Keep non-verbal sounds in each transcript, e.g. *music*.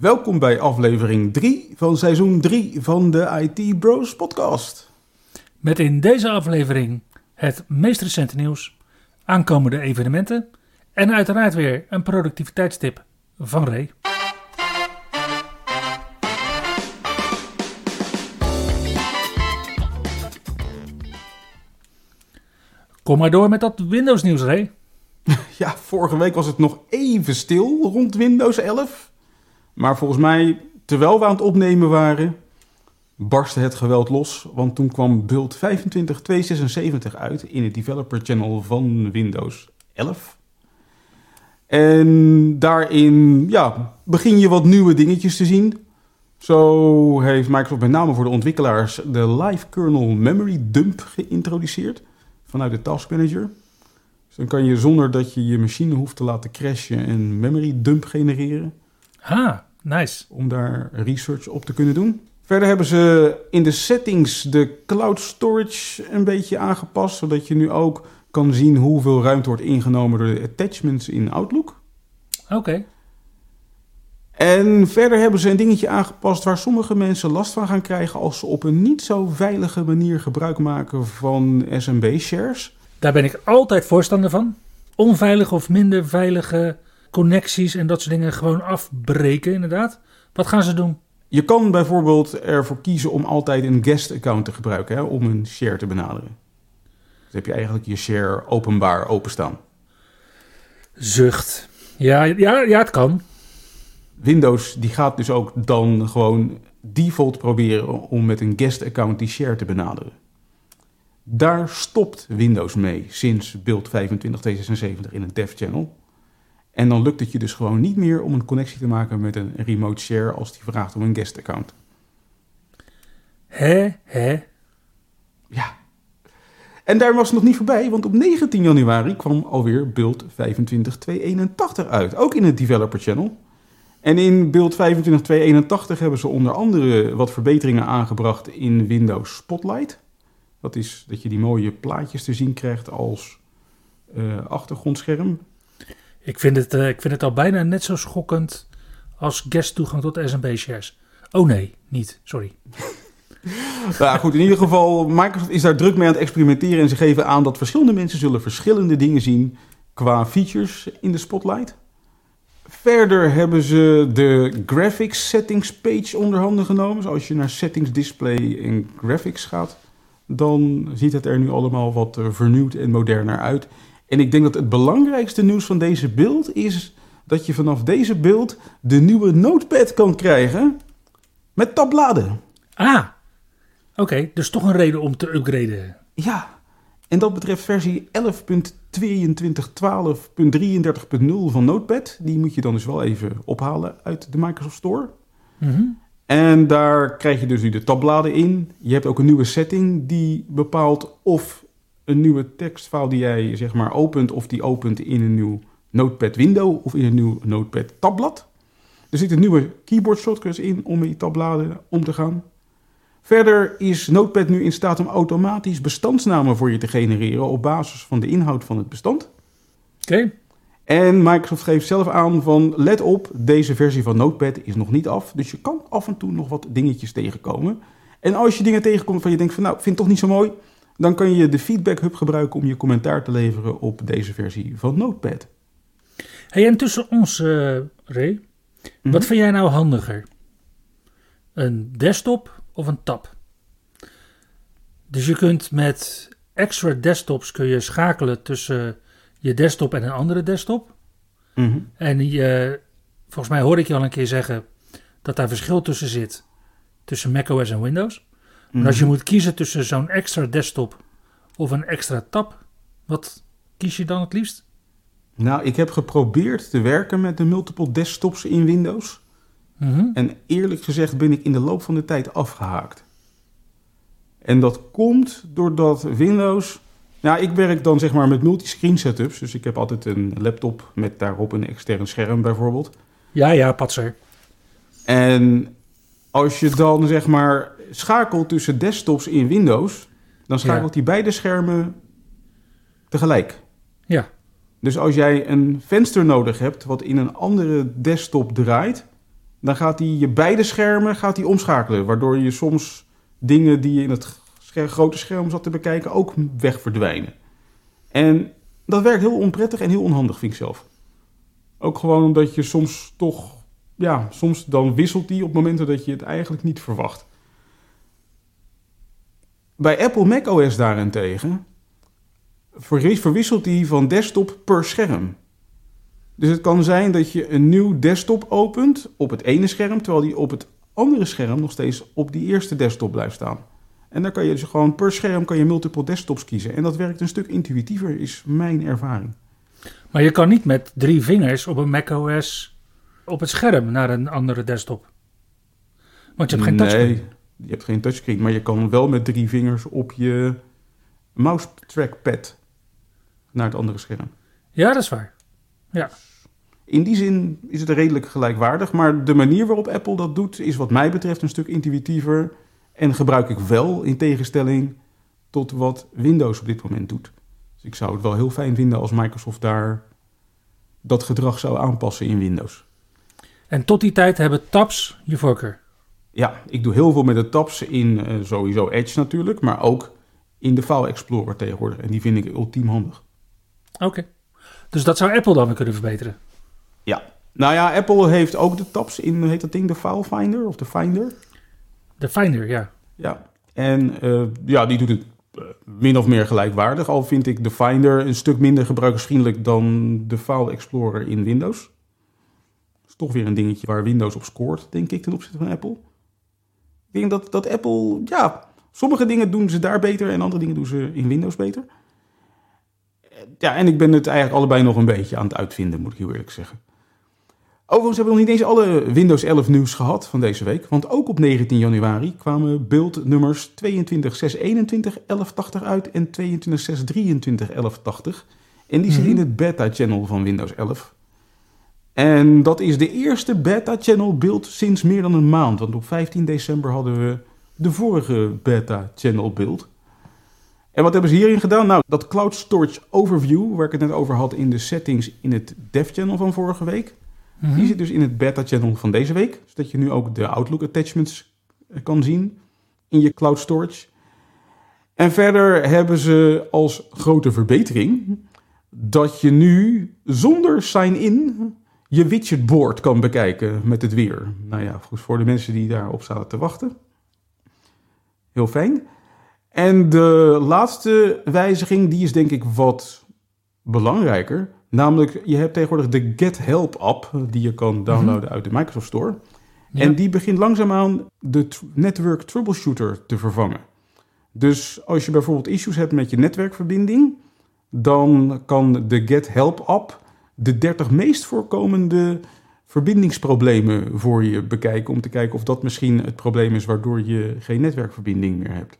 Welkom bij aflevering 3 van seizoen 3 van de IT Bros podcast. Met in deze aflevering het meest recente nieuws, aankomende evenementen en uiteraard weer een productiviteitstip van Ray. Kom maar door met dat Windows nieuws, Ray. *laughs* Ja, vorige week was het nog even stil rond Windows 11. Maar volgens mij, terwijl we aan het opnemen waren, barstte het geweld los. Want toen kwam build 25276 uit in het developer channel van Windows 11. En daarin ja, begin je wat nieuwe dingetjes te zien. Zo heeft Microsoft met name voor de ontwikkelaars de live kernel memory dump geïntroduceerd vanuit de Task Manager. Dus dan kan je zonder dat je je machine hoeft te laten crashen een memory dump genereren. Ah, nice. Om daar research op te kunnen doen. Verder hebben ze in de settings de cloud storage een beetje aangepast. Zodat je nu ook kan zien hoeveel ruimte wordt ingenomen door de attachments in Outlook. Oké. En verder hebben ze een dingetje aangepast waar sommige mensen last van gaan krijgen als ze op een niet zo veilige manier gebruik maken van SMB-shares. Daar ben ik altijd voorstander van. Onveilige of minder veilige connecties en dat soort dingen gewoon afbreken, inderdaad. Wat gaan ze doen? Je kan bijvoorbeeld ervoor kiezen om altijd een guest-account te gebruiken hè, om een share te benaderen. Dus heb je eigenlijk je share openbaar openstaan. Zucht. Ja, ja, ja, het kan. Windows die gaat dus ook dan gewoon default proberen om met een guest-account die share te benaderen. Daar stopt Windows mee sinds build 25276 in het dev channel. En dan lukt het je dus gewoon niet meer om een connectie te maken met een remote share als die vraagt om een guest account. Hè, hè. Ja. En daar was het nog niet voorbij, want op 19 januari kwam alweer build 25281 uit. Ook in het developer channel. En in build 25281 hebben ze onder andere wat verbeteringen aangebracht in Windows Spotlight. Dat is dat je die mooie plaatjes te zien krijgt als uh, achtergrondscherm. Ik vind, het, uh, ik vind het al bijna net zo schokkend als guest toegang tot SMB-shares. Oh nee, niet. Sorry. *laughs* nou goed, in ieder geval, Microsoft is daar druk mee aan het experimenteren. En ze geven aan dat verschillende mensen zullen verschillende dingen zien qua features in de Spotlight. Verder hebben ze de graphics settings page onder handen genomen. Dus als je naar settings display en graphics gaat, dan ziet het er nu allemaal wat eh, vernieuwd en moderner uit. En ik denk dat het belangrijkste nieuws van deze beeld is dat je vanaf deze beeld de nieuwe notepad kan krijgen met tabbladen. Ah, oké. dus toch een reden om te upgraden. Ja, en dat betreft versie 11.2212.33.0 van Notepad. Die moet je dan dus wel even ophalen uit de Microsoft Store. Mm En daar krijg je dus nu de tabbladen in. Je hebt ook een nieuwe setting die bepaalt of een nieuwe tekstfile die jij zeg maar opent, of die opent in een nieuw Notepad window of in een nieuw Notepad tabblad. Er zitten nieuwe keyboard shortcuts in om met die tabbladen om te gaan. Verder is Notepad nu in staat om automatisch bestandsnamen voor je te genereren op basis van de inhoud van het bestand. Oké. En Microsoft geeft zelf aan van let op, deze versie van Notepad is nog niet af. Dus je kan af en toe nog wat dingetjes tegenkomen. En als je dingen tegenkomt van je denkt van nou, vind het toch niet zo mooi. Dan kan je de Feedback Hub gebruiken om je commentaar te leveren op deze versie van Notepad. Hey, en tussen ons, uh, Ray, wat Mhm. vind jij nou handiger? Een desktop of een tab? Dus je kunt met extra desktops kun je schakelen tussen je desktop en een andere desktop. Mhm. En je, volgens mij hoorde ik je al een keer zeggen dat daar verschil tussen zit tussen macOS en Windows. Maar als je Mhm. moet kiezen tussen zo'n extra desktop of een extra tab, wat kies je dan het liefst? Nou, ik heb geprobeerd te werken met de multiple desktops in Windows. Mhm. En eerlijk gezegd ben ik in de loop van de tijd afgehaakt. En dat komt doordat Windows. Ja, ik werk dan zeg maar met multiscreen setups. Dus ik heb altijd een laptop met daarop een extern scherm bijvoorbeeld. Ja, ja, patser. En als je dan zeg maar schakelt tussen desktops in Windows, dan schakelt hij beide schermen tegelijk. Ja. Dus als jij een venster nodig hebt wat in een andere desktop draait, dan gaat hij je beide schermen gaat hij omschakelen, waardoor je soms dingen die je in het scher- grote scherm zat te bekijken ook weg verdwijnen. En dat werkt heel onprettig en heel onhandig, vind ik zelf. Ook gewoon omdat je soms toch, ja, soms dan wisselt die op momenten dat je het eigenlijk niet verwacht. Bij Apple macOS daarentegen verwisselt die van desktop per scherm. Dus het kan zijn dat je een nieuw desktop opent op het ene scherm, terwijl die op het andere scherm nog steeds op die eerste desktop blijft staan. En dan kan je dus gewoon per scherm kan je multiple desktops kiezen. En dat werkt een stuk intuïtiever, is mijn ervaring. Maar je kan niet met drie vingers op een macOS op het scherm naar een andere desktop. Want je hebt geen touchscreen. Nee, je hebt geen touchscreen, maar je kan wel met drie vingers op je mouse trackpad naar het andere scherm. Ja, dat is waar. In die zin is het redelijk gelijkwaardig, maar de manier waarop Apple dat doet is wat mij betreft een stuk intuïtiever en gebruik ik wel in tegenstelling tot wat Windows op dit moment doet. Dus ik zou het wel heel fijn vinden als Microsoft daar dat gedrag zou aanpassen in Windows. En tot die tijd hebben tabs je voorkeur. Ja, ik doe heel veel met de tabs in eh, sowieso Edge natuurlijk, maar ook in de File Explorer tegenwoordig. En die vind ik ultiem handig. Oké. Dus dat zou Apple dan weer kunnen verbeteren. Ja. Nou ja, Apple heeft ook de tabs in, heet dat ding, de File Finder of de Finder? De Finder, ja. Ja. En eh, ja, die doet het eh, min of meer gelijkwaardig. Al vind ik de Finder een stuk minder gebruikersvriendelijk dan de File Explorer in Windows. Dat is toch weer een dingetje waar Windows op scoort, denk ik, ten opzichte van Apple. Ik denk dat, dat Apple, ja, sommige dingen doen ze daar beter en andere dingen doen ze in Windows beter. Eh, Ja, en ik ben het eigenlijk allebei nog een beetje aan het uitvinden, moet ik heel eerlijk zeggen. Overigens hebben we nog niet eens alle Windows 11 nieuws gehad van deze week. Want ook op 19 januari kwamen buildnummers 22.621.1180 uit en 22.623.1180. En die zitten in het beta-channel van Windows 11. En dat is de eerste beta-channel build sinds meer dan een maand. Want op 15 december hadden we de vorige beta-channel build. En wat hebben ze hierin gedaan? Nou, dat Cloud Storage Overview, waar ik het net over had in de settings in het dev-channel van vorige week. Mhm. Die zit dus in het beta-channel van deze week. Zodat je nu ook de Outlook attachments eh, kan zien in je cloud storage. En verder hebben ze als grote verbetering dat je nu zonder sign-in je widgetboard kan bekijken met het weer. Nou ja, goed voor de mensen die daarop zaten te wachten. Heel fijn. En de laatste wijziging, die is denk ik wat belangrijker. Namelijk, je hebt tegenwoordig de Get Help app die je kan downloaden uit de Microsoft Store. Ja. En die begint langzaamaan de Network Troubleshooter te vervangen. Dus als je bijvoorbeeld issues hebt met je netwerkverbinding, dan kan de Get Help app de 30 meest voorkomende verbindingsproblemen voor je bekijken. Om te kijken of dat misschien het probleem is waardoor je geen netwerkverbinding meer hebt.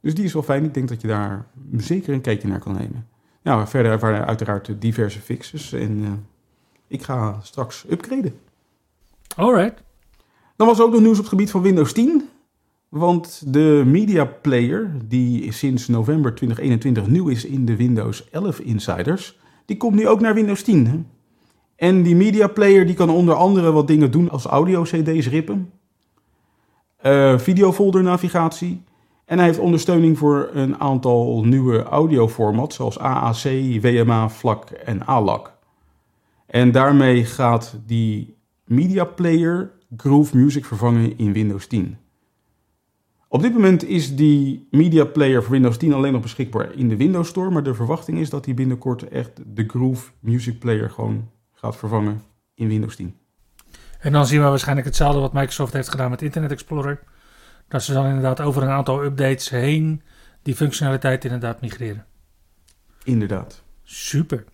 Dus die is wel fijn. Ik denk dat je daar zeker een kijkje naar kan nemen. Nou, verder waren uiteraard diverse fixes. En eh, ik ga straks upgraden. Alright. Dan was er ook nog nieuws op het gebied van Windows 10. Want de Media Player, die sinds november 2021 nieuw is in de Windows 11 Insiders, die komt nu ook naar Windows 10. hè. En die Media Player die kan onder andere wat dingen doen als audio-CD's rippen, eh videofolder navigatie. En hij heeft ondersteuning voor een aantal nieuwe audioformats zoals AAC, WMA, FLAC en ALAC. En daarmee gaat die Media Player Groove Music vervangen in Windows 10. Op dit moment is die Media Player voor Windows 10 alleen nog beschikbaar in de Windows Store, maar de verwachting is dat die binnenkort echt de Groove Music Player gewoon gaat vervangen in Windows 10. En dan zien we waarschijnlijk hetzelfde wat Microsoft heeft gedaan met Internet Explorer. Dat ze dan inderdaad over een aantal updates heen die functionaliteit inderdaad migreren. Inderdaad. Super.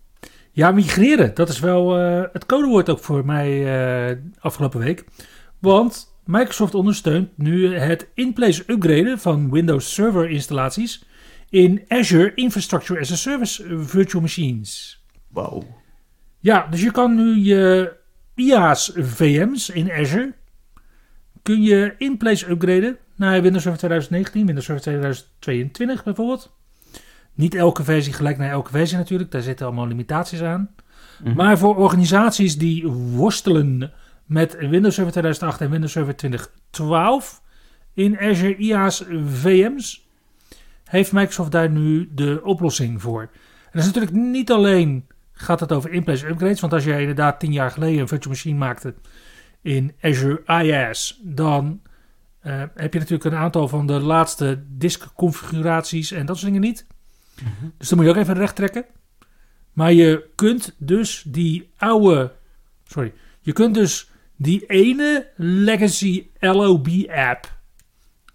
Ja, migreren. Dat is wel eh, het codewoord ook voor mij eh, afgelopen week. Want Microsoft ondersteunt nu het in-place upgraden van Windows Server installaties in Azure Infrastructure as a Service Virtual Machines. Wauw. Ja, dus je kan nu je IaaS VM's in Azure kun je in-place upgraden naar Windows Server 2019, Windows Server 2022 bijvoorbeeld. Niet elke versie gelijk naar elke versie natuurlijk, daar zitten allemaal limitaties aan. Mhm. Maar voor organisaties die worstelen met Windows Server 2008 en Windows Server 2012 in Azure IaaS VM's, heeft Microsoft daar nu de oplossing voor. En dat is natuurlijk niet alleen gaat het over in-place upgrades, want als jij inderdaad tien jaar geleden een virtual machine maakte in Azure IaaS, dan eh, heb je natuurlijk een aantal van de laatste disk-configuraties en dat soort dingen niet. Dus dan moet je ook even recht trekken. Maar je kunt dus die oude. Sorry. Je kunt dus die ene legacy LOB app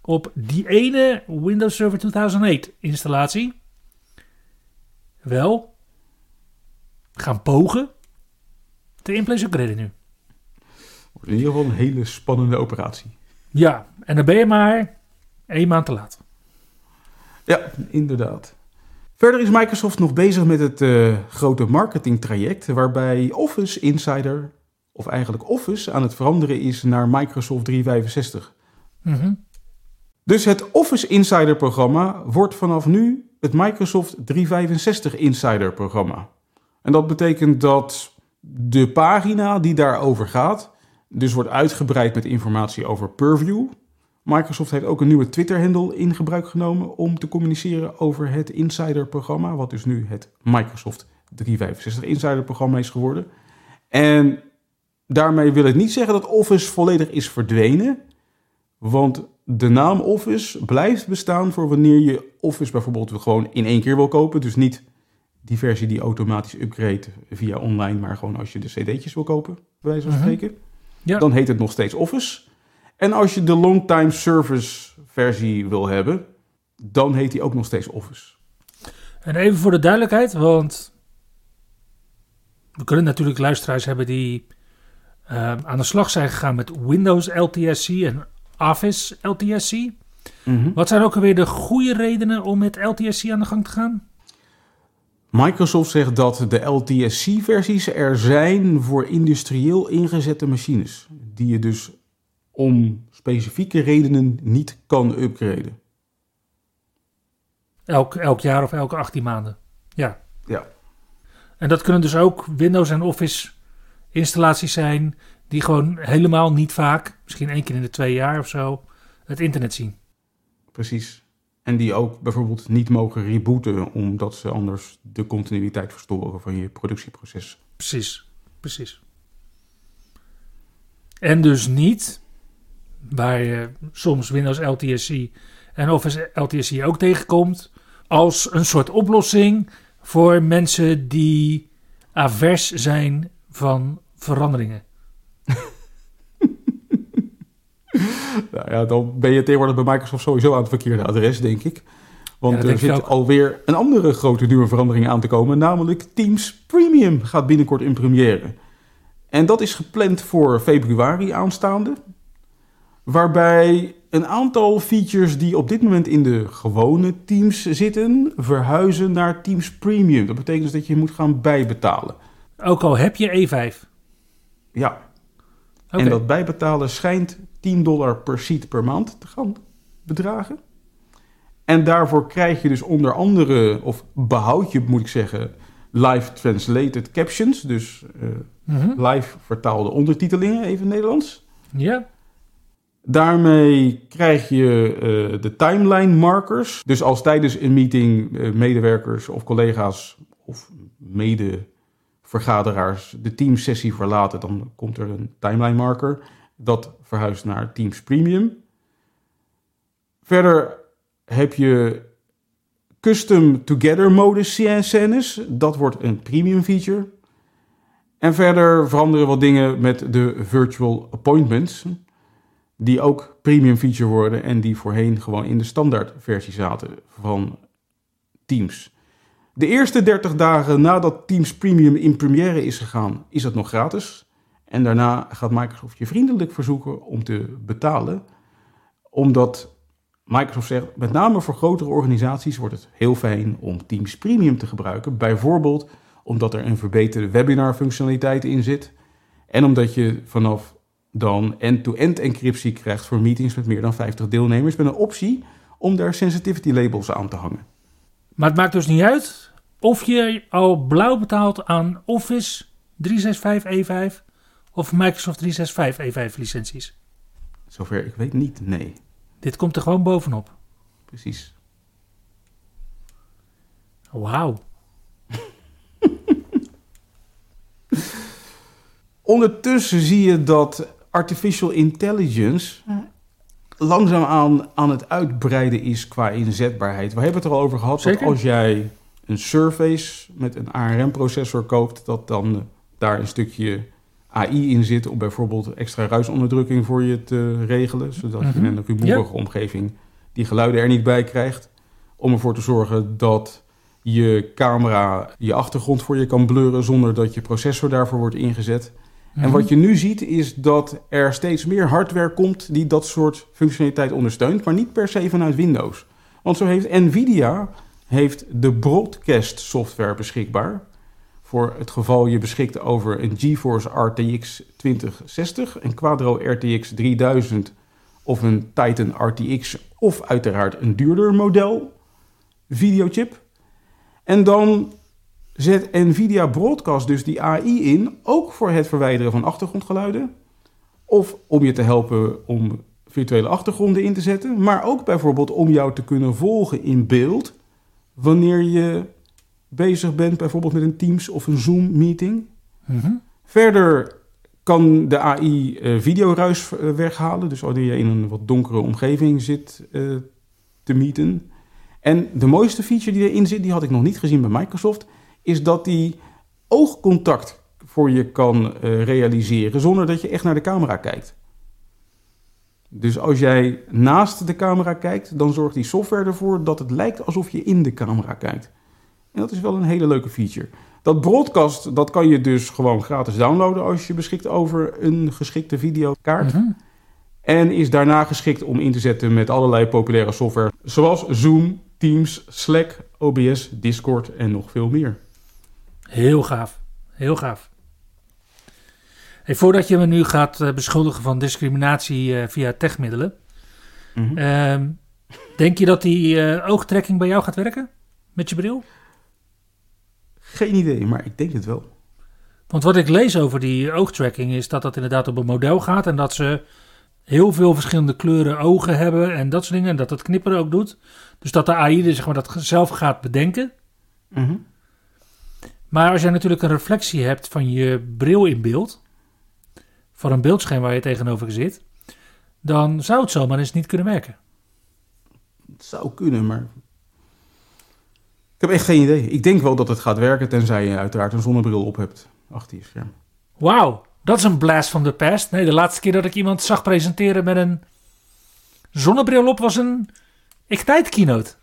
op die ene Windows Server 2008 installatie wel gaan pogen te in-place upgraden nu. Wordt in ieder geval een hele spannende operatie. Ja, en dan ben je maar één maand te laat. Ja, inderdaad. Verder is Microsoft nog bezig met het eh, grote marketingtraject waarbij Office Insider, of eigenlijk Office, aan het veranderen is naar Microsoft 365. Mhm. Dus het Office Insider programma wordt vanaf nu het Microsoft 365 Insider programma. En dat betekent dat de pagina die daarover gaat, dus wordt uitgebreid met informatie over Purview. Microsoft heeft ook een nieuwe Twitter-handle in gebruik genomen om te communiceren over het Insider-programma, wat dus nu het Microsoft 365 Insider-programma is geworden. En daarmee wil ik niet zeggen dat Office volledig is verdwenen, want de naam Office blijft bestaan voor wanneer je Office bijvoorbeeld gewoon in één keer wil kopen. Dus niet die versie die automatisch upgrade via online, maar gewoon als je de cd'tjes wil kopen, bij wijze van Mhm. spreken. Ja. Dan heet het nog steeds Office. En als je de long-time service versie wil hebben, dan heet die ook nog steeds Office. En even voor de duidelijkheid, want we kunnen natuurlijk luisteraars hebben die eh, aan de slag zijn gegaan met Windows LTSC en Office LTSC. Wat zijn ook alweer de goede redenen om met LTSC aan de gang te gaan? Microsoft zegt dat de LTSC-versies er zijn voor industrieel ingezette machines, die je dus om specifieke redenen niet kan upgraden. Elk, elk jaar of elke 18 maanden. Ja. Ja. En dat kunnen dus ook Windows en Office installaties zijn die gewoon helemaal niet vaak, misschien één keer in de twee jaar of zo, het internet zien. Precies. En die ook bijvoorbeeld niet mogen rebooten, omdat ze anders de continuïteit verstoren van je productieproces. Precies, precies. En dus niet, waar je soms Windows LTSC en Office LTSC ook tegenkomt, als een soort oplossing voor mensen die avers zijn van veranderingen. *laughs* Nou ja, dan ben je tegenwoordig bij Microsoft sowieso aan het verkeerde adres, denk ik. Want Ja, er zit alweer een andere grote nieuwe verandering aan te komen, namelijk Teams Premium gaat binnenkort in première. En dat is gepland voor februari aanstaande. Waarbij een aantal features die op dit moment in de gewone Teams zitten, verhuizen naar Teams Premium. Dat betekent dus dat je moet gaan bijbetalen. Ook al heb je E5. Ja. En dat bijbetalen schijnt 10 dollar per seat per maand te gaan bedragen. En daarvoor krijg je dus onder andere, of behoud je moet ik zeggen, live translated captions. Dus eh, Mhm. live vertaalde ondertitelingen, even Nederlands. Ja, Daarmee krijg je eh, de timeline markers. Dus als tijdens een meeting eh, medewerkers of collega's of medevergaderaars de teamsessie verlaten, dan komt er een timeline marker. Dat verhuist naar Teams Premium. Verder heb je custom together mode scènes. Dat wordt een premium feature. En verder veranderen wat dingen met de virtual appointments die ook premium feature worden en die voorheen gewoon in de standaard versie zaten van Teams. De eerste 30 dagen nadat Teams Premium in première is gegaan, is het nog gratis. En daarna gaat Microsoft je vriendelijk verzoeken om te betalen. Omdat Microsoft zegt, met name voor grotere organisaties wordt het heel fijn om Teams Premium te gebruiken. Bijvoorbeeld omdat er een verbeterde webinar functionaliteit in zit. En omdat je vanaf dan end-to-end encryptie krijgt voor meetings met meer dan 50 deelnemers met een optie om daar sensitivity labels aan te hangen. Maar het maakt dus niet uit of je al blauw betaalt aan Office 365 E5 of Microsoft 365 E5 licenties. Zover ik weet niet, nee. Dit komt er gewoon bovenop. Precies. Wauw. *laughs* Ondertussen zie je dat artificial intelligence langzaamaan aan het uitbreiden is qua inzetbaarheid. We hebben het er al over gehad Zeker. dat als jij een Surface met een ARM-processor koopt, dat dan daar een stukje AI in zit om bijvoorbeeld extra ruisonderdrukking voor je te regelen, zodat je Mhm. in een rumoerige omgeving die geluiden er niet bij krijgt. Om ervoor te zorgen dat je camera je achtergrond voor je kan blurren zonder dat je processor daarvoor wordt ingezet. En wat je nu ziet is dat er steeds meer hardware komt die dat soort functionaliteit ondersteunt, maar niet per se vanuit Windows. Want zo heeft Nvidia heeft de broadcast software beschikbaar. Voor het geval je beschikt over een GeForce RTX 2060, een Quadro RTX 3000 of een Titan RTX of uiteraard een duurder model videochip. En dan zet Nvidia Broadcast dus die AI in, ook voor het verwijderen van achtergrondgeluiden. Of om je te helpen om virtuele achtergronden in te zetten. Maar ook bijvoorbeeld om jou te kunnen volgen in beeld. Wanneer je bezig bent bijvoorbeeld met een Teams of een Zoom meeting. Mhm. Verder kan de AI eh, videoruis eh, weghalen. Dus wanneer je in een wat donkere omgeving zit eh, te meeten. En de mooiste feature die erin zit, die had ik nog niet gezien bij Microsoft, is dat die oogcontact voor je kan eh, realiseren zonder dat je echt naar de camera kijkt. Dus als jij naast de camera kijkt, dan zorgt die software ervoor dat het lijkt alsof je in de camera kijkt. En dat is wel een hele leuke feature. Dat broadcast, dat kan je dus gewoon gratis downloaden als je beschikt over een geschikte videokaart. Mhm. En is daarna geschikt om in te zetten met allerlei populaire software. Zoals Zoom, Teams, Slack, OBS, Discord en nog veel meer. Heel gaaf. Heel gaaf. Hey, voordat je me nu gaat eh, beschuldigen van discriminatie eh, via techmiddelen. ehm, denk je dat die eh, oogtrekking bij jou gaat werken? Met je bril? Geen idee, maar ik denk het wel. Want wat ik lees over die oogtracking is dat dat inderdaad op een model gaat. En dat ze heel veel verschillende kleuren ogen hebben en dat soort dingen. En dat het knipperen ook doet. Dus dat de AI dus zeg maar, dat zelf gaat bedenken. Mhm. Maar als jij natuurlijk een reflectie hebt van je bril in beeld, van een beeldscherm waar je tegenover zit, dan zou het zomaar eens niet kunnen werken. Het zou kunnen, maar... Ik heb echt geen idee. Ik denk wel dat het gaat werken, tenzij je uiteraard een zonnebril op hebt achter je scherm. Wauw, dat is een blast from the past. Nee, de laatste keer dat ik iemand zag presenteren met een zonnebril op was een Ignite keynote.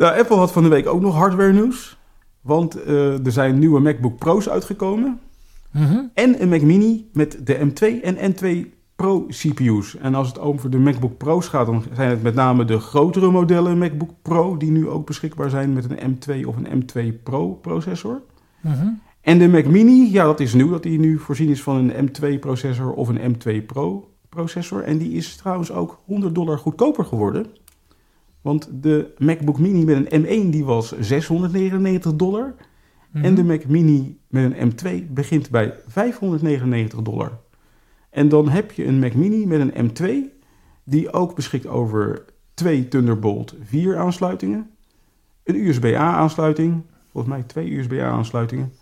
Ja, Apple had van de week ook nog hardware nieuws. Want eh, er zijn nieuwe MacBook Pro's uitgekomen. Mhm. En een Mac Mini met de M2 en N2 Pro CPU's. En als het over de MacBook Pro's gaat, dan zijn het met name de grotere modellen MacBook Pro... die nu ook beschikbaar zijn met een M2 of een M2 Pro processor. Mhm. En de Mac Mini, ja, dat is nieuw dat die nu voorzien is van een M2-processor of een M2 Pro-processor. En die is trouwens ook 100 dollar goedkoper geworden. Want de MacBook Mini met een M1 die was 699 dollar. Mhm. En de Mac Mini met een M2 begint bij 599 dollar. En dan heb je een Mac Mini met een M2 die ook beschikt over twee Thunderbolt 4 aansluitingen, een USB-A aansluiting, volgens mij twee USB-A aansluitingen,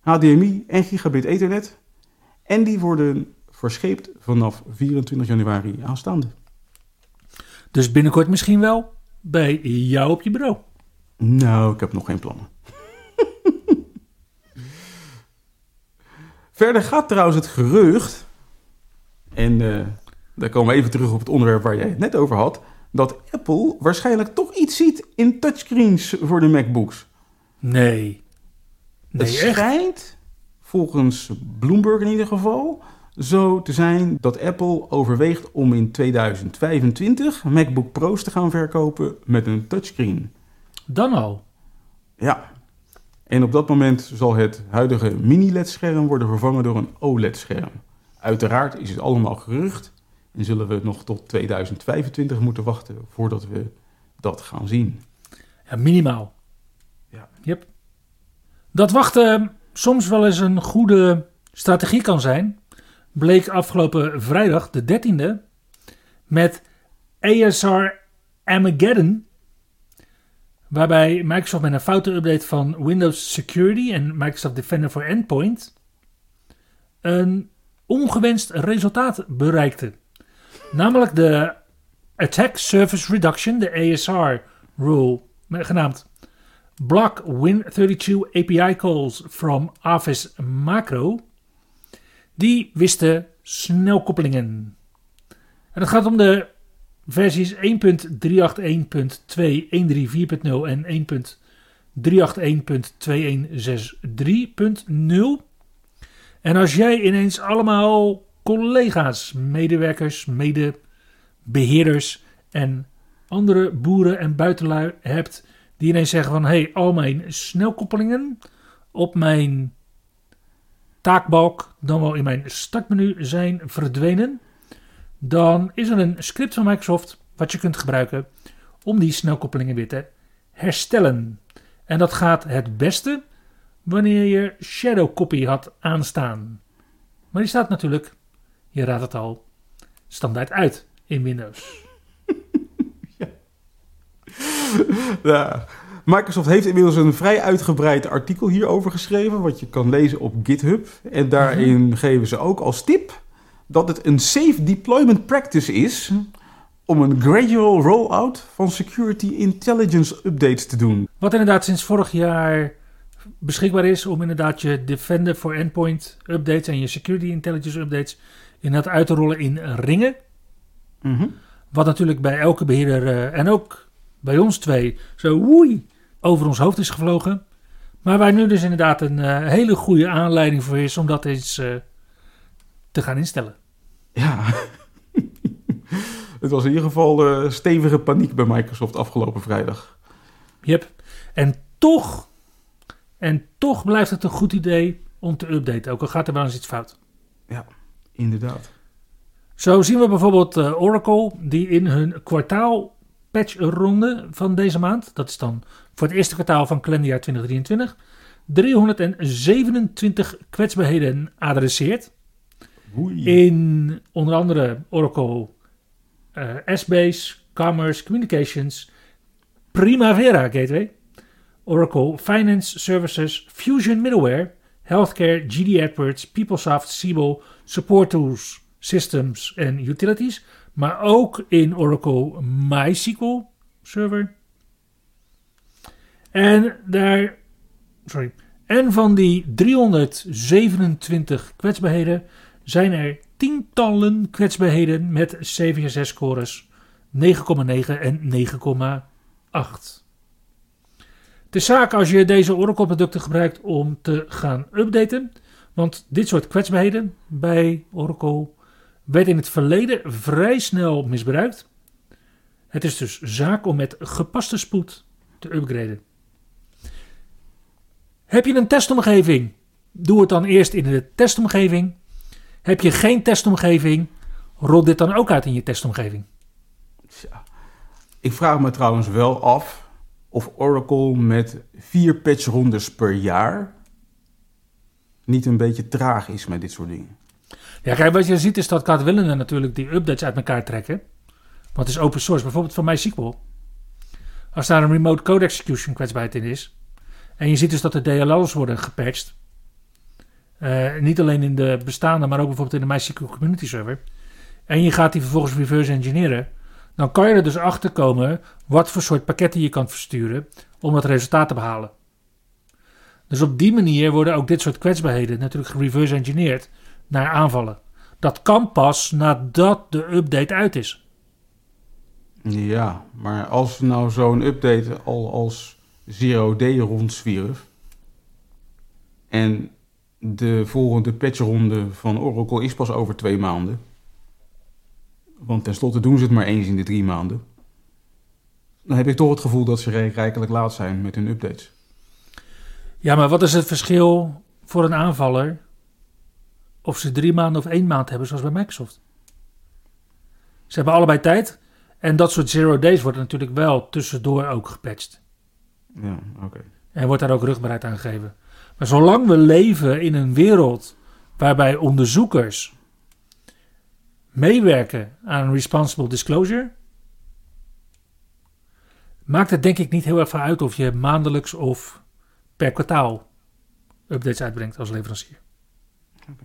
HDMI en gigabit Ethernet. En die worden verscheept vanaf 24 januari aanstaande. Dus binnenkort misschien wel bij jou op je bureau. Nou, ik heb nog geen plannen. *laughs* Verder gaat trouwens het gerucht, en eh daar komen we even terug op het onderwerp waar jij het net over had, dat Apple waarschijnlijk toch iets ziet in touchscreens voor de MacBooks. Nee. Nee, het echt? schijnt, volgens Bloomberg in ieder geval, zo te zijn dat Apple overweegt om in 2025 MacBook Pro's te gaan verkopen met een touchscreen. Dan al. Ja. En op dat moment zal het huidige mini-LED-scherm worden vervangen door een OLED-scherm. Uiteraard is het allemaal gerucht en zullen we nog tot 2025 moeten wachten voordat we dat gaan zien. Ja, minimaal. Ja. Yep. Dat wachten soms wel eens een goede strategie kan zijn, bleek afgelopen vrijdag, de 13e, met ASR Armageddon, waarbij Microsoft met een foute update van Windows Security en Microsoft Defender for Endpoint een ongewenst resultaat bereikte. Namelijk de Attack Surface Reduction, de ASR rule, genaamd Block Win32 API calls from Office Macro. Die wisten snelkoppelingen. En het gaat om de versies 1.381.2, 134.0 en 1.381.2163.0. En als jij ineens allemaal collega's, medewerkers, medebeheerders en andere boeren en buitenlui hebt die ineens zeggen van... hey, al mijn snelkoppelingen op mijn taakbalk, dan wel in mijn startmenu zijn verdwenen... dan is er een script van Microsoft wat je kunt gebruiken om die snelkoppelingen weer te herstellen. En dat gaat het beste wanneer je Shadow Copy had aanstaan. Maar die staat natuurlijk, je raadt het al, standaard uit in Windows. *laughs* Ja. Microsoft heeft inmiddels een vrij uitgebreid artikel hierover geschreven, wat je kan lezen op GitHub. En daarin geven ze ook als tip dat het een safe deployment practice is om een gradual rollout van security intelligence updates te doen. Wat inderdaad sinds vorig jaar beschikbaar is om inderdaad je Defender for Endpoint updates en je Security Intelligence updates inderdaad uit te rollen in ringen. Wat natuurlijk bij elke beheerder eh, en ook bij ons twee zo woei over ons hoofd is gevlogen. Maar waar nu dus inderdaad een eh, hele goede aanleiding voor is om dat eens eh, te gaan instellen. Ja. *laughs* het was in ieder geval eh, stevige paniek bij Microsoft afgelopen vrijdag. Yep. En toch, en toch blijft het een goed idee om te updaten, ook al gaat er wel eens iets fout. Ja, inderdaad. Zo zien we bijvoorbeeld Oracle, die in hun kwartaal patchronde van deze maand, dat is dan voor het eerste kwartaal van kalenderjaar 2023, 327 kwetsbaarheden adresseert. Oei. In onder andere Oracle eh S-Base, Commerce, Communications, Primavera Gateway, Oracle Finance Services, Fusion Middleware, Healthcare, GD AdWords, PeopleSoft, Siebel, Support Tools, Systems en Utilities. Maar ook in Oracle MySQL Server. En daar, sorry. En van die 327 kwetsbaarheden zijn er tientallen kwetsbaarheden met CVSS-scores 9,9 en 9,8. Het is zaak als je deze Oracle-producten gebruikt om te gaan updaten. Want dit soort kwetsbaarheden bij Oracle werd in het verleden vrij snel misbruikt. Het is dus zaak om met gepaste spoed te upgraden. Heb je een testomgeving? Doe het dan eerst in de testomgeving. Heb je geen testomgeving? Rol dit dan ook uit in je testomgeving. Tja. Ik vraag me trouwens wel af of Oracle met vier patchrondes per jaar niet een beetje traag is met dit soort dingen. Ja, kijk, wat je ziet is dat kwaadwillenden natuurlijk die updates uit elkaar trekken. Want het is open source, bijvoorbeeld van MySQL. Als daar een remote code execution kwetsbaarheid in is. En je ziet dus dat de DLL's worden gepatcht. eh, niet alleen in de bestaande, maar ook bijvoorbeeld in de MySQL community server. En je gaat die vervolgens reverse engineeren. Dan kan je er dus achter komen wat voor soort pakketten je kan versturen om dat resultaat te behalen. Dus op die manier worden ook dit soort kwetsbaarheden natuurlijk gereverse engineerd naar aanvallen. Dat kan pas nadat de update uit is. Ja, maar als nou zo'n update al als Zero Day rondzwierf... en de volgende patchronde van Oracle is pas over twee maanden... want tenslotte doen ze het maar eens in de drie maanden... dan heb ik toch het gevoel dat ze rijk- rijkelijk laat zijn met hun updates. Ja, maar wat is het verschil voor een aanvaller of ze drie maanden of één maand hebben, zoals bij Microsoft? Ze hebben allebei tijd en dat soort zero days wordt natuurlijk wel tussendoor ook gepatcht. Ja, oké. En wordt daar ook rugbaarheid aan gegeven. Maar zolang we leven in een wereld waarbij onderzoekers meewerken aan responsible disclosure, maakt het denk ik niet heel erg veel uit of je maandelijks of per kwartaal updates uitbrengt als leverancier. Oké.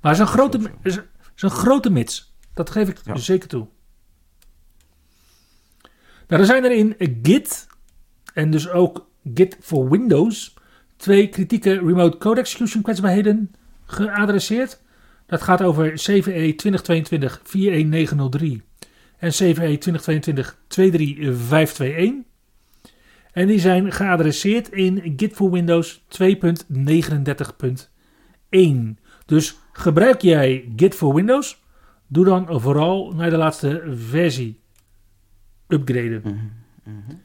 Maar het is een grote, is is, is een grote mits. Dat geef ik Ja. zeker toe. Nou, er zijn er in Git en dus ook Git voor Windows twee kritieke remote code execution kwetsbaarheden geadresseerd. Dat gaat over CVE 2022-41903 en CVE 2022-23521. En die zijn geadresseerd in Git for Windows 2.39.1. Dus gebruik jij Git for Windows? Doe dan vooral naar de laatste versie upgraden. Mhm, mhm.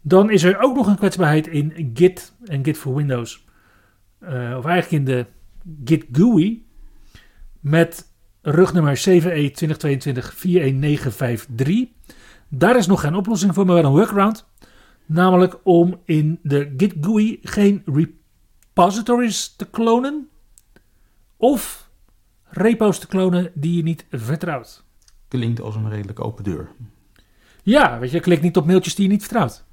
Dan is er ook nog een kwetsbaarheid in Git en Git for Windows. Eh, of eigenlijk in de Git GUI. Met rugnummer CVE 2022-41953. Daar is nog geen oplossing voor, maar wel een workaround. Namelijk om in de Git GUI geen repositories te klonen. Of repo's te klonen die je niet vertrouwt. Klinkt als een redelijk open deur. Ja, weet je, klik niet op mailtjes die je niet vertrouwt.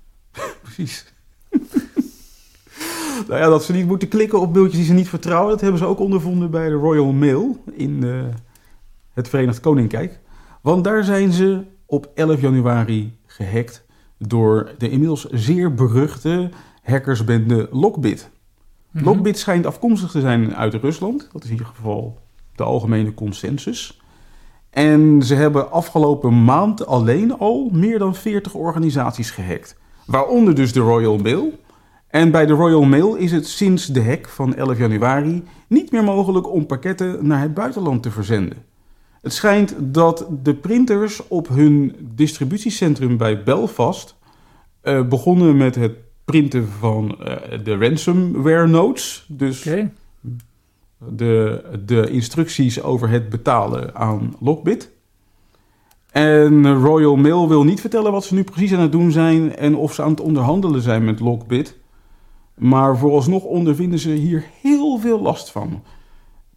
*laughs* Precies. nou ja, dat ze niet moeten klikken op mailtjes die ze niet vertrouwen, dat hebben ze ook ondervonden bij de Royal Mail in eh, het Verenigd Koninkrijk. Want daar zijn ze op 11 januari gehackt door de inmiddels zeer beruchte hackersbende Lockbit. Mhm. Lockbit schijnt afkomstig te zijn uit Rusland. Dat is in ieder geval de algemene consensus. En ze hebben afgelopen maand alleen al meer dan 40 organisaties gehackt. Waaronder dus de Royal Mail. En bij de Royal Mail is het sinds de hack van 11 januari niet meer mogelijk om pakketten naar het buitenland te verzenden. Het schijnt dat de printers op hun distributiecentrum bij Belfast eh, begonnen met het printen van eh, de ransomware notes. Dus de, de instructies over het betalen aan Lockbit. En Royal Mail wil niet vertellen wat ze nu precies aan het doen zijn en of ze aan het onderhandelen zijn met Lockbit. Maar vooralsnog ondervinden ze hier heel veel last van.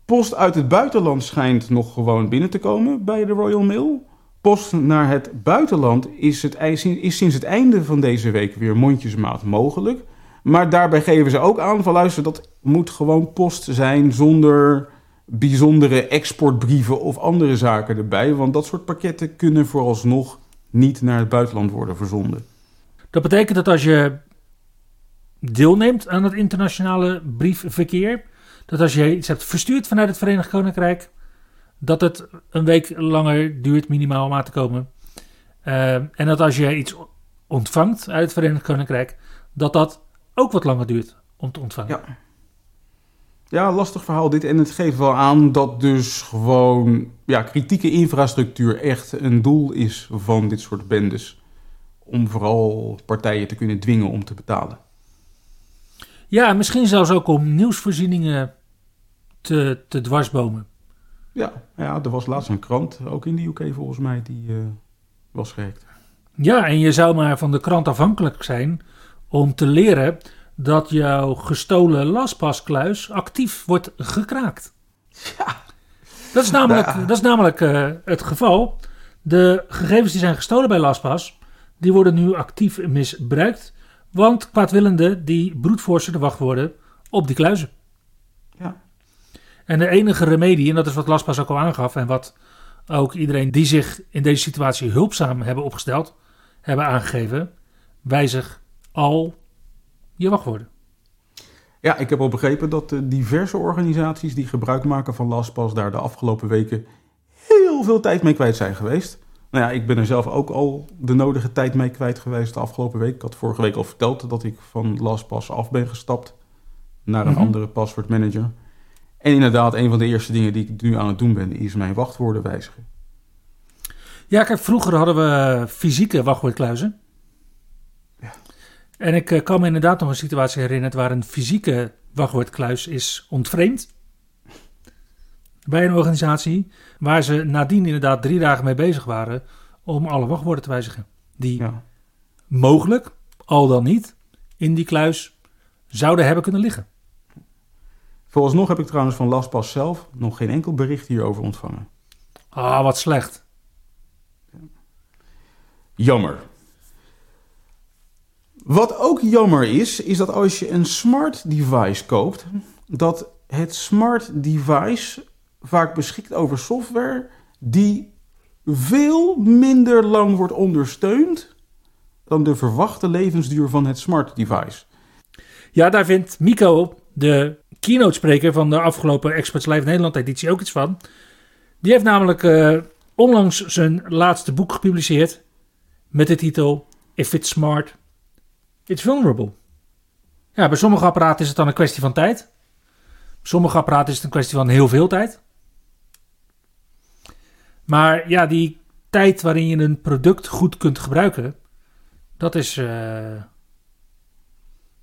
Post uit het buitenland schijnt nog gewoon binnen te komen bij de Royal Mail. Post naar het buitenland is, het, is sinds het einde van deze week weer mondjesmaat mogelijk. Maar daarbij geven ze ook aan van luister, dat moet gewoon post zijn zonder bijzondere exportbrieven of andere zaken erbij. Want dat soort pakketten kunnen vooralsnog niet naar het buitenland worden verzonden. Dat betekent dat als je deelneemt aan het internationale briefverkeer, dat als je iets hebt verstuurd vanuit het Verenigd Koninkrijk, dat het een week langer duurt minimaal om aan te komen. Eh, en dat als je iets ontvangt uit het Verenigd Koninkrijk, dat dat ook wat langer duurt om te ontvangen. Ja. Ja, lastig verhaal dit. En het geeft wel aan dat dus gewoon ja, kritieke infrastructuur echt een doel is van dit soort bendes. Om vooral partijen te kunnen dwingen om te betalen. Ja, misschien zelfs ook om nieuwsvoorzieningen te, te dwarsbomen. Ja, ja, er was laatst een krant, ook in de UK volgens mij, die eh, was gehackt. Ja, en je zou maar van de krant afhankelijk zijn om te leren dat jouw gestolen lastpaskluis actief wordt gekraakt. Ja. Dat is namelijk, Ja. dat is namelijk eh, het geval. De gegevens die zijn gestolen bij lastpas, die worden nu actief misbruikt. Want kwaadwillenden die broedforsen de wachtwoorden op die kluizen. Ja. En de enige remedie, en dat is wat lastpas ook al aangaf... en wat ook iedereen die zich in deze situatie hulpzaam hebben opgesteld... hebben aangegeven, wijzig al je wachtwoorden. Ja, ik heb al begrepen dat eh, diverse organisaties die gebruik maken van LastPass daar de afgelopen weken heel veel tijd mee kwijt zijn geweest. Nou ja, ik ben er zelf ook al de nodige tijd mee kwijt geweest de afgelopen week. Ik had vorige week al verteld dat ik van LastPass af ben gestapt naar een Mhm. andere password manager. En inderdaad, een van de eerste dingen die ik nu aan het doen ben, is mijn wachtwoorden wijzigen. Ja, kijk, vroeger hadden we fysieke wachtwoordkluizen. En ik eh, kan me inderdaad nog een situatie herinneren waar een fysieke wachtwoordkluis is ontvreemd. Bij een organisatie waar ze nadien inderdaad drie dagen mee bezig waren om alle wachtwoorden te wijzigen. Die Ja. mogelijk, al dan niet, in die kluis zouden hebben kunnen liggen. Vooralsnog heb ik trouwens van LastPass zelf nog geen enkel bericht hierover ontvangen. Ah, wat slecht. Jammer. Wat ook jammer is, is dat als je een smart device koopt, dat het smart device vaak beschikt over software die veel minder lang wordt ondersteund dan de verwachte levensduur van het smart device. Ja, daar vindt Mico, de keynote spreker van de afgelopen Experts Live Nederland editie, ook iets van. Die heeft namelijk eh, onlangs zijn laatste boek gepubliceerd met de titel If It's Smart, It's Vulnerable. Ja, bij sommige apparaten is het dan een kwestie van tijd. Bij sommige apparaten is het een kwestie van heel veel tijd. Maar ja, die tijd waarin je een product goed kunt gebruiken, dat is, eh,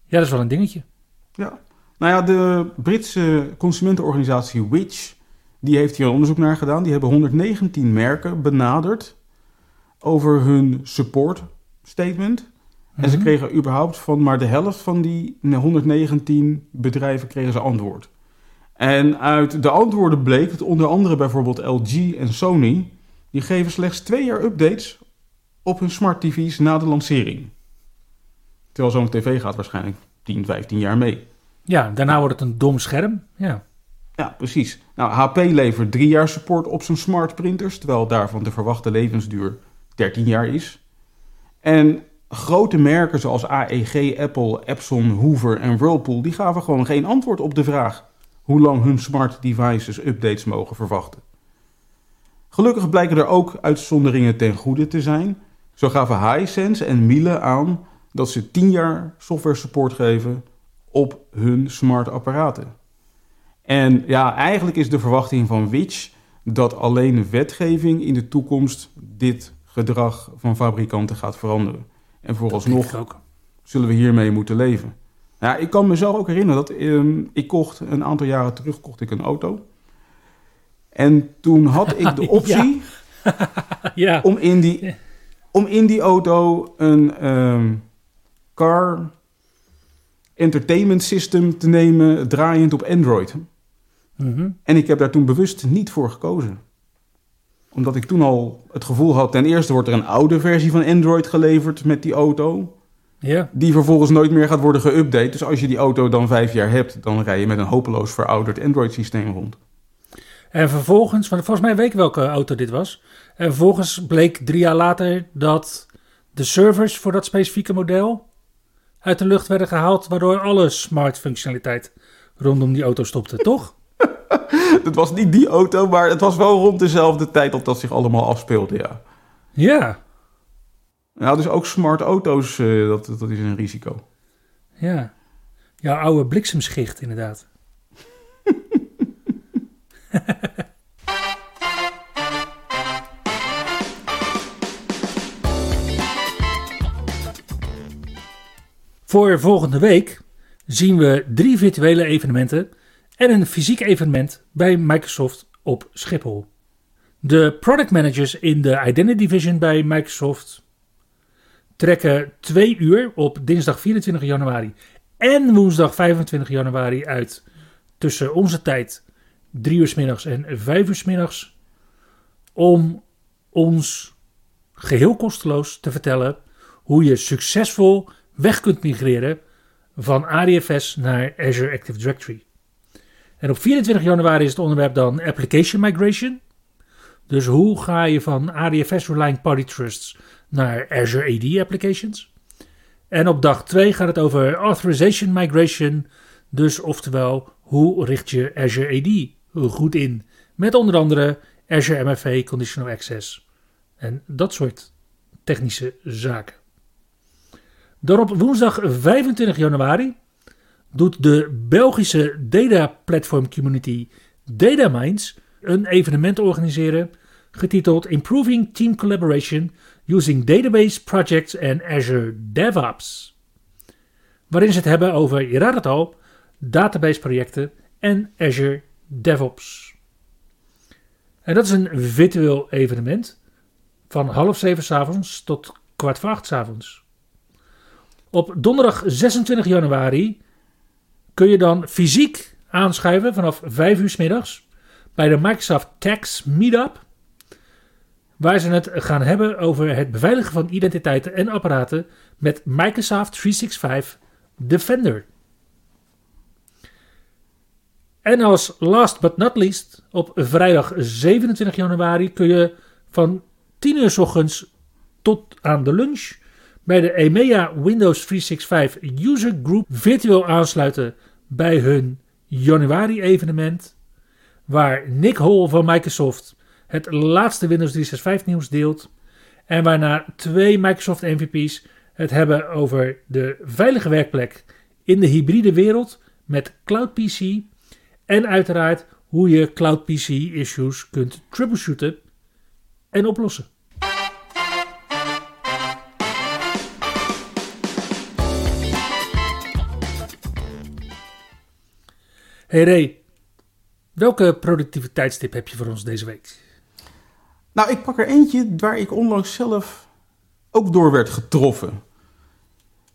ja, dat is wel een dingetje. Ja. Nou ja, de Britse consumentenorganisatie Which, die heeft hier onderzoek naar gedaan. Die hebben 119 merken benaderd over hun support statement. En ze Mhm. kregen überhaupt van maar de helft van die 119 bedrijven kregen ze antwoord. En uit de antwoorden bleek dat onder andere bijvoorbeeld LG en Sony... die geven slechts twee jaar updates op hun smart TV's na de lancering. Terwijl zo'n tv gaat waarschijnlijk 10, 15 jaar mee. Ja, daarna wordt het een dom scherm. Ja. Ja, precies. Nou, HP levert drie jaar support op zijn smart printers, terwijl daarvan de verwachte levensduur 13 jaar is. En grote merken zoals AEG, Apple, Epson, Hoover en Whirlpool, die gaven gewoon geen antwoord op de vraag hoe lang hun smart devices updates mogen verwachten. Gelukkig blijken er ook uitzonderingen ten goede te zijn. Zo gaven Hisense en Miele aan dat ze 10 jaar software support geven op hun smart apparaten. En ja, eigenlijk is de verwachting van Witch dat alleen wetgeving in de toekomst dit gedrag van fabrikanten gaat veranderen. En vooralsnog zullen we hiermee moeten leven. Ja, ik kan mezelf ook herinneren dat ehm, ik kocht een aantal jaren terug kocht ik een auto. En toen had ik de *laughs* optie *laughs* Ja, om, in die, om in die auto een ehm, car entertainment system te nemen draaiend op Android. Mhm. En ik heb daar toen bewust niet voor gekozen. Omdat ik toen al het gevoel had, ten eerste wordt er een oude versie van Android geleverd met die auto. ja. Die vervolgens nooit meer gaat worden geüpdate. Dus als je die auto dan vijf jaar hebt, dan rij je met een hopeloos verouderd Android systeem rond. En vervolgens, want volgens mij weet ik welke auto dit was. En vervolgens bleek drie jaar later dat de servers voor dat specifieke model uit de lucht werden gehaald, waardoor alle smart functionaliteit rondom die auto stopte, toch? *laughs* Het was niet die auto, maar het was wel rond dezelfde tijd dat dat zich allemaal afspeelde, ja. Ja, Ja, dus ook smart auto's, eh, dat, dat is een risico. ja. Jouw oude bliksemschicht, inderdaad. *laughs* Voor volgende week zien we drie virtuele evenementen en een fysiek evenement bij Microsoft op Schiphol. De product managers in de Identity Division bij Microsoft trekken twee uur op dinsdag 24 januari en woensdag 25 januari uit tussen onze tijd 3 uur 's middags en 5 uur 's middags om ons geheel kosteloos te vertellen hoe je succesvol weg kunt migreren van ADFS naar Azure Active Directory. En op 24 januari is het onderwerp dan Application Migration. Dus hoe ga je van ADFS Relying Party Trusts naar Azure AD Applications? En op dag 2 gaat het over Authorization Migration. Dus oftewel, hoe richt je Azure AD goed in? Met onder andere Azure MFA Conditional Access en dat soort technische zaken. Dan op woensdag 25 januari doet de Belgische data platform community DataMinds een evenement organiseren getiteld Improving Team Collaboration Using Database Projects and Azure DevOps. Waarin ze het hebben over, je al, database projecten en Azure DevOps. En dat is een virtueel evenement van half zeven s avonds tot kwart voor acht s avonds. Op donderdag 26 januari kun je dan fysiek aanschuiven vanaf 5 uur s middags bij de Microsoft Tax Meetup. Waar ze het gaan hebben over het beveiligen van identiteiten en apparaten met Microsoft 365 Defender. En als last but not least, op vrijdag 27 januari kun je van 10 uur s ochtends tot aan de lunch bij de EMEA Windows 365 User Group virtueel aansluiten bij hun januari evenement. Waar Nick Hall van Microsoft het laatste Windows 365 nieuws deelt. En waarna twee Microsoft MVP's het hebben over de veilige werkplek in de hybride wereld met Cloud PC. En uiteraard hoe je Cloud PC issues kunt troubleshooten en oplossen. Hey Ray, welke productiviteitstip heb je voor ons deze week? Nou, ik pak er eentje waar ik onlangs zelf ook door werd getroffen.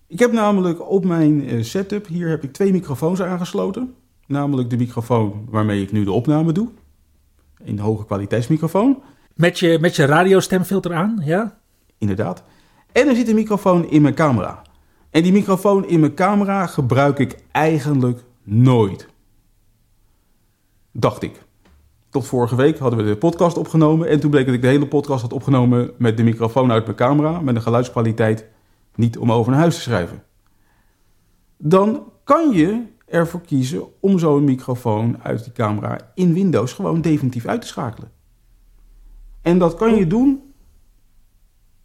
Ik heb namelijk op mijn eh, setup, hier heb ik twee microfoons aangesloten. Namelijk de microfoon waarmee ik nu de opname doe. Een hoge kwaliteitsmicrofoon. Met je, met je radiostemfilter aan, ja? Inderdaad. En er zit een microfoon in mijn camera. En die microfoon in mijn camera gebruik ik eigenlijk nooit. Dacht ik. Tot vorige week hadden we de podcast opgenomen. En toen bleek dat ik de hele podcast had opgenomen met de microfoon uit mijn camera. Met een geluidskwaliteit niet om over naar huis te schrijven. Dan kan je ervoor kiezen om zo'n microfoon uit die camera in Windows gewoon definitief uit te schakelen. En dat kan je doen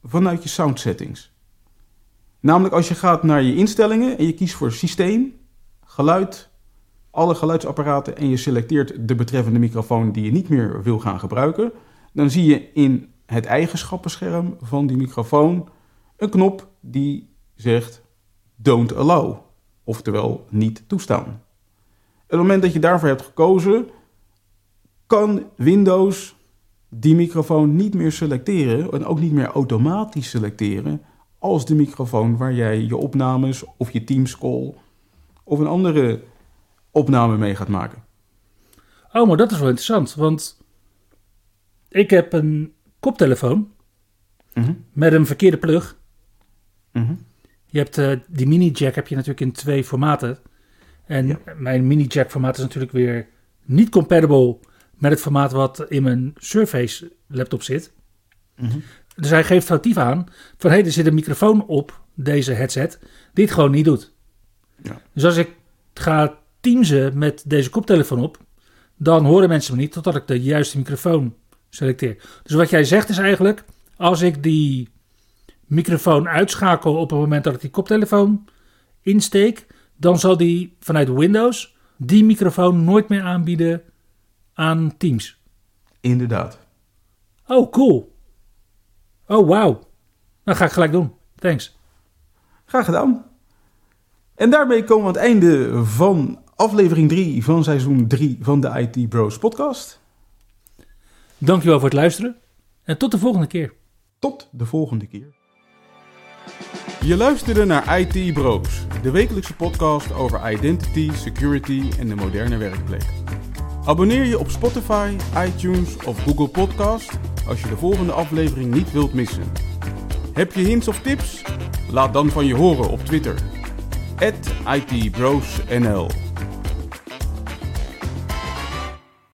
vanuit je sound settings. Namelijk als je gaat naar je instellingen en je kiest voor systeem, geluid, alle geluidsapparaten en je selecteert de betreffende microfoon die je niet meer wil gaan gebruiken, dan zie je in het eigenschappenscherm van die microfoon een knop die zegt don't allow, oftewel niet toestaan. Het moment dat je daarvoor hebt gekozen, kan Windows die microfoon niet meer selecteren en ook niet meer automatisch selecteren als de microfoon waar jij je opnames of je Teams call of een andere opname mee gaat maken. Oh, maar dat is wel interessant, want ik heb een koptelefoon Mhm. met een verkeerde plug. Mhm. Je hebt eh, die mini-jack heb je natuurlijk in twee formaten. En Ja. mijn mini-jack formaat is natuurlijk weer niet compatible met het formaat wat in mijn Surface laptop zit. Mhm. Dus hij geeft foutief aan van hé, er zit een microfoon op deze headset die het gewoon niet doet. Ja. Dus als ik ga teamsen met deze koptelefoon op, dan horen mensen me niet totdat ik de juiste microfoon selecteer. Dus wat jij zegt is eigenlijk, als ik die microfoon uitschakel op het moment dat ik die koptelefoon insteek, dan zal die vanuit Windows die microfoon nooit meer aanbieden aan Teams. Inderdaad. Oh, cool. Oh, wauw. Dat ga ik gelijk doen. Thanks. Graag gedaan. En daarmee komen we aan het einde van aflevering 3 van seizoen 3 van de IT Bros podcast. Dankjewel voor het luisteren. En tot de volgende keer. Tot de volgende keer. Je luisterde naar IT Bros, de wekelijkse podcast over identity, security en de moderne werkplek. Abonneer je op Spotify, iTunes of Google Podcast als je de volgende aflevering niet wilt missen. Heb je hints of tips? Laat dan van je horen op Twitter. @itbrosnl